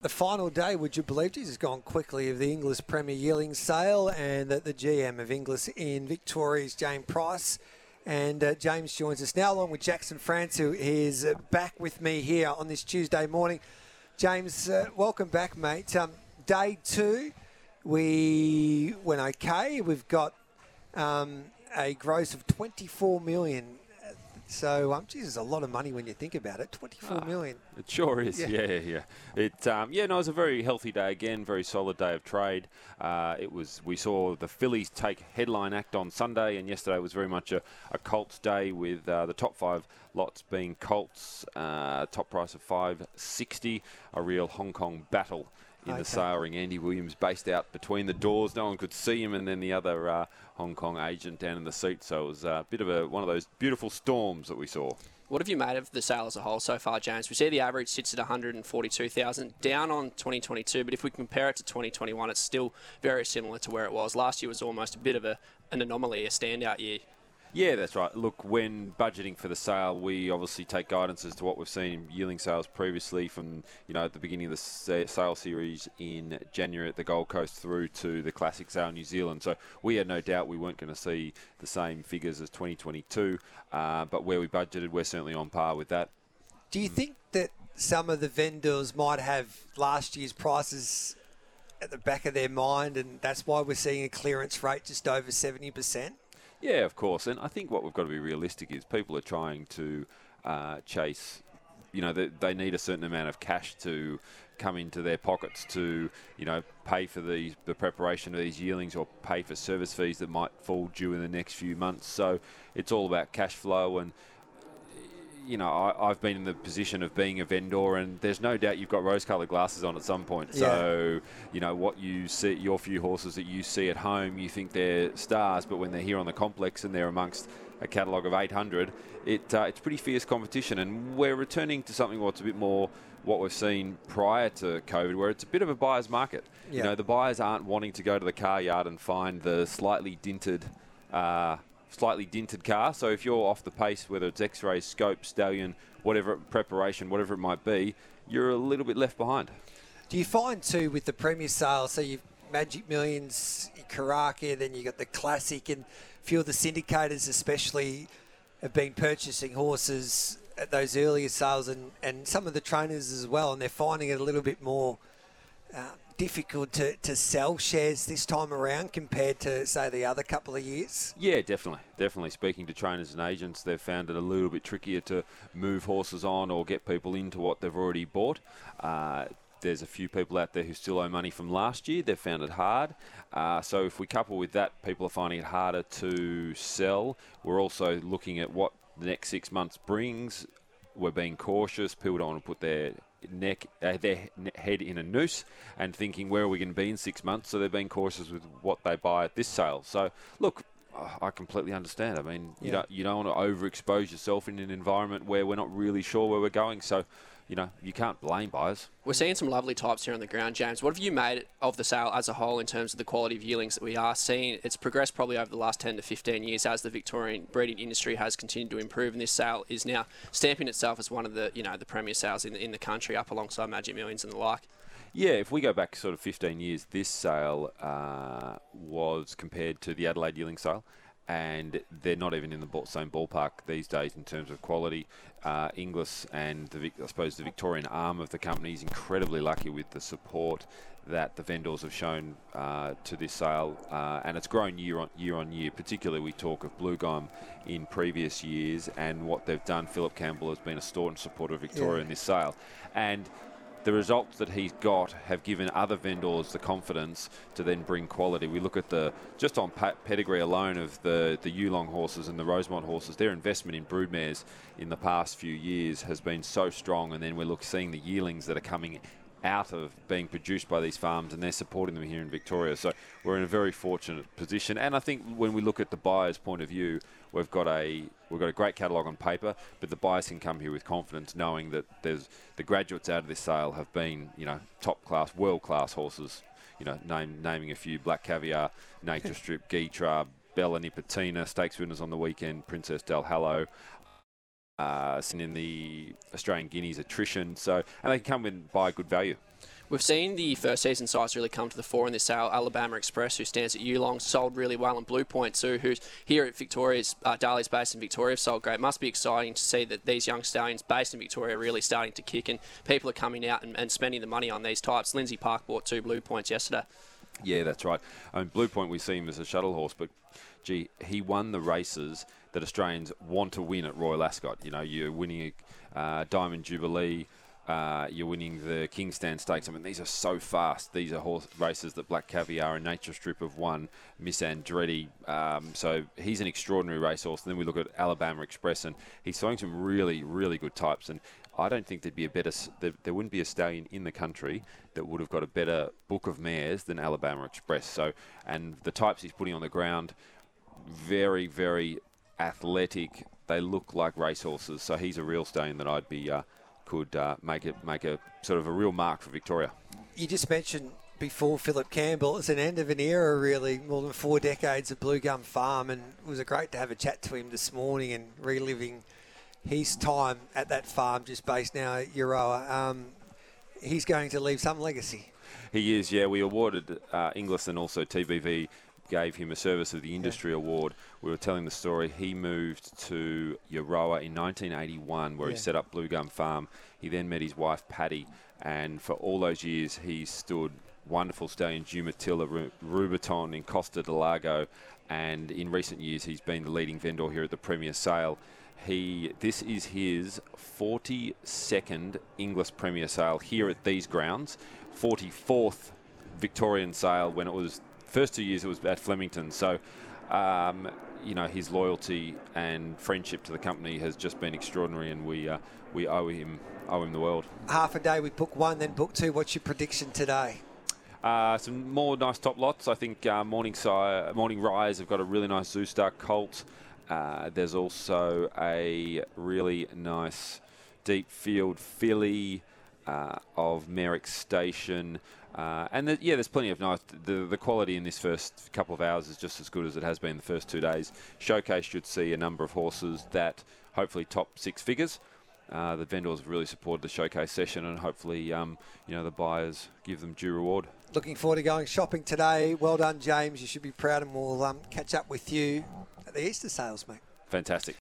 The final day, would you believe, this has gone quickly, of the Inglis Premier Yearling sale, and that the GM of Inglis in Victoria is James Price. And uh, James joins us now, along with Jackson France, who is back with me here on this Tuesday morning. James, uh, welcome back, mate. Um, day two, we went okay. We've got um, a gross of 24 million so, um, geez, a lot of money when you think about it. Twenty-four ah, million. It sure is. Yeah, yeah, yeah. It, um, yeah, no, it was a very healthy day again. Very solid day of trade. Uh, it was. We saw the fillies take headline act on Sunday, and yesterday was very much a, a Colts day with uh, the top five lots being Colts. Uh, top price of five sixty. A real Hong Kong battle in okay. the sale ring. Andy Williams based out between the doors. No one could see him, and then the other uh, Hong Kong agent down in the seat. So it was a bit of a one of those beautiful storms that we saw. What have you made of the sale as a whole so far, James? We see the average sits at 142,000, down on 2022, but if we compare it to 2021, it's still very similar to where it was. Last year was almost a bit of a, an anomaly, a standout year. Yeah, that's right. Look, when budgeting for the sale, we obviously take guidance as to what we've seen in yearling sales previously from, you know, at the beginning of the sale series in January at the Gold Coast through to the classic sale in New Zealand. So we had no doubt we weren't going to see the same figures as 2022, uh, but where we budgeted, we're certainly on par with that. Do you think that some of the vendors might have last year's prices at the back of their mind, and that's why we're seeing a clearance rate just over 70%? Yeah, of course. And I think what we've got to be realistic is people are trying to uh, chase, you know, they, they need a certain amount of cash to come into their pockets to, you know, pay for the, the preparation of these yearlings or pay for service fees that might fall due in the next few months. So it's all about cash flow and you know, I, have been in the position of being a vendor, and there's no doubt you've got rose-coloured glasses on at some point. Yeah. So, you know, what you see, your few horses that you see at home, you think they're stars, but when they're here on the complex and they're amongst a catalogue of 800, it, uh, it's pretty fierce competition, and we're returning to something what's a bit more what we've seen prior to COVID, where it's a bit of a buyer's market. Yeah. You know, the buyers aren't wanting to go to the car yard and find the slightly dinted. Uh, slightly dinted car. So if you're off the pace, whether it's X-ray, scope, stallion, whatever preparation, whatever it might be, you're a little bit left behind. Do you find too with the Premier sales? So you've Magic Millions, Karaka, then you got the Classic, and a few of the syndicators, especially, have been purchasing horses at those earlier sales, and, and some of the trainers as well, and they're finding it a little bit more. Uh, difficult to, to sell shares this time around compared to, say, the other couple of years? Yeah, definitely. Definitely. Speaking to trainers and agents, they've found it a little bit trickier to move horses on or get people into what they've already bought. Uh, there's a few people out there who still owe money from last year. They've found it hard. Uh, so if we couple with that, people are finding it harder to sell. We're also looking at what the next six months brings. We're being cautious. People don't want to put their neck, uh, their head in a noose and thinking where are we going to be in six months. So they're being cautious with what they buy at this sale. So look, I completely understand. I mean, you don't you don't want to overexpose yourself in an environment where we're not really sure where we're going. So you know, you can't blame buyers. We're seeing some lovely types here on the ground, James. What have you made of the sale as a whole in terms of the quality of yearlings that we are seeing? It's progressed probably over the last 10 to 15 years as the Victorian breeding industry has continued to improve, and this sale is now stamping itself as one of the, you know, the premier sales in the, in the country, up alongside Magic Millions and the like. Yeah, if we go back sort of 15 years, this sale uh, was compared to the Adelaide yearling sale and they're not even in the same ballpark these days in terms of quality. Uh, Inglis and the, I suppose the Victorian arm of the company is incredibly lucky with the support that the vendors have shown uh, to this sale, uh, and it's grown year on year on year. Particularly, we talk of Blue Gum in previous years and what they've done. Philip Campbell has been a staunch supporter of Victoria yeah. in this sale, and the results that he's got have given other vendors the confidence to then bring quality. We look at the just on pedigree alone of the the Yulong horses and the Rosemont horses. Their investment in broodmares in the past few years has been so strong, and then we look seeing the yearlings that are coming out of being produced by these farms and they're supporting them here in Victoria. So we're in a very fortunate position. And I think when we look at the buyer's point of view, we've got a we've got a great catalogue on paper, but the buyers can come here with confidence, knowing that there's the graduates out of this sale have been you know top class, world class horses. You know, name, naming a few: Black Caviar, Nature Strip, Gytrash, Bella Nipotina, stakes winners on the weekend, Princess Del Hallo uh, in the Australian Guineas attrition. So, and they can come and buy good value. We've seen the first season sires really come to the fore in this sale. Alabama Express, who stands at Yulong, sold really well, and Blue Point too, who's here at Victoria's uh, Darley's based in Victoria, have sold great. Must be exciting to see that these young stallions based in Victoria are really starting to kick, and people are coming out and, and spending the money on these types. Lindsay Park bought two Blue Points yesterday. Yeah, that's right. I mean, Blue Point, we see him as a shuttle horse, but gee, he won the races that Australians want to win at Royal Ascot. You know, you're winning a uh, Diamond Jubilee. Uh, you're winning the King's Stand Stakes. I mean, these are so fast. These are horse races that Black Caviar and Nature Strip have won. Miss Andretti. Um, so he's an extraordinary racehorse. And then we look at Alabama Express, and he's throwing some really, really good types. And I don't think there'd be a better. There, there wouldn't be a stallion in the country that would have got a better book of mares than Alabama Express. So, and the types he's putting on the ground, very, very athletic. They look like racehorses. So he's a real stallion that I'd be. Uh, could uh, make it make a sort of a real mark for Victoria. You just mentioned before Philip Campbell. It's an end of an era, really, more than four decades of Blue Gum Farm, and it was a great to have a chat to him this morning and reliving his time at that farm, just based now at Euroa. Um, he's going to leave some legacy. He is, yeah. We awarded uh, Inglis and also TBV gave him a Service of the Industry yeah. Award. We were telling the story. He moved to Euroa in 1981, where yeah. he set up Blue Gum Farm. He then met his wife Patty, and for all those years, he stood wonderful stallions, Jumatilla, Rubiton in Costa del Lago, and in recent years, he's been the leading vendor here at the Premier Sale. He, this is his 42nd Inglis Premier Sale here at these grounds, 44th Victorian sale when it was first two years it was at Flemington. So, um, you know, his loyalty and friendship to the company has just been extraordinary, and we uh, we owe him owe him the world. Half a day we book one, then book two. What's your prediction today? Uh, some more nice top lots. I think uh, Morning, si- Morning Rise have got a really nice Zoustar Colt. Uh, there's also a really nice deep field filly uh, of Merrick Station. Uh, and the, yeah, there's plenty of nice. The, the quality in this first couple of hours is just as good as it has been the first two days. Showcase should see a number of horses that hopefully top six figures. Uh, the vendors have really supported the showcase session, and hopefully, um, you know, the buyers give them due reward. Looking forward to going shopping today. Well done, James. You should be proud, and we'll um, catch up with you at the Easter sales, mate. Fantastic.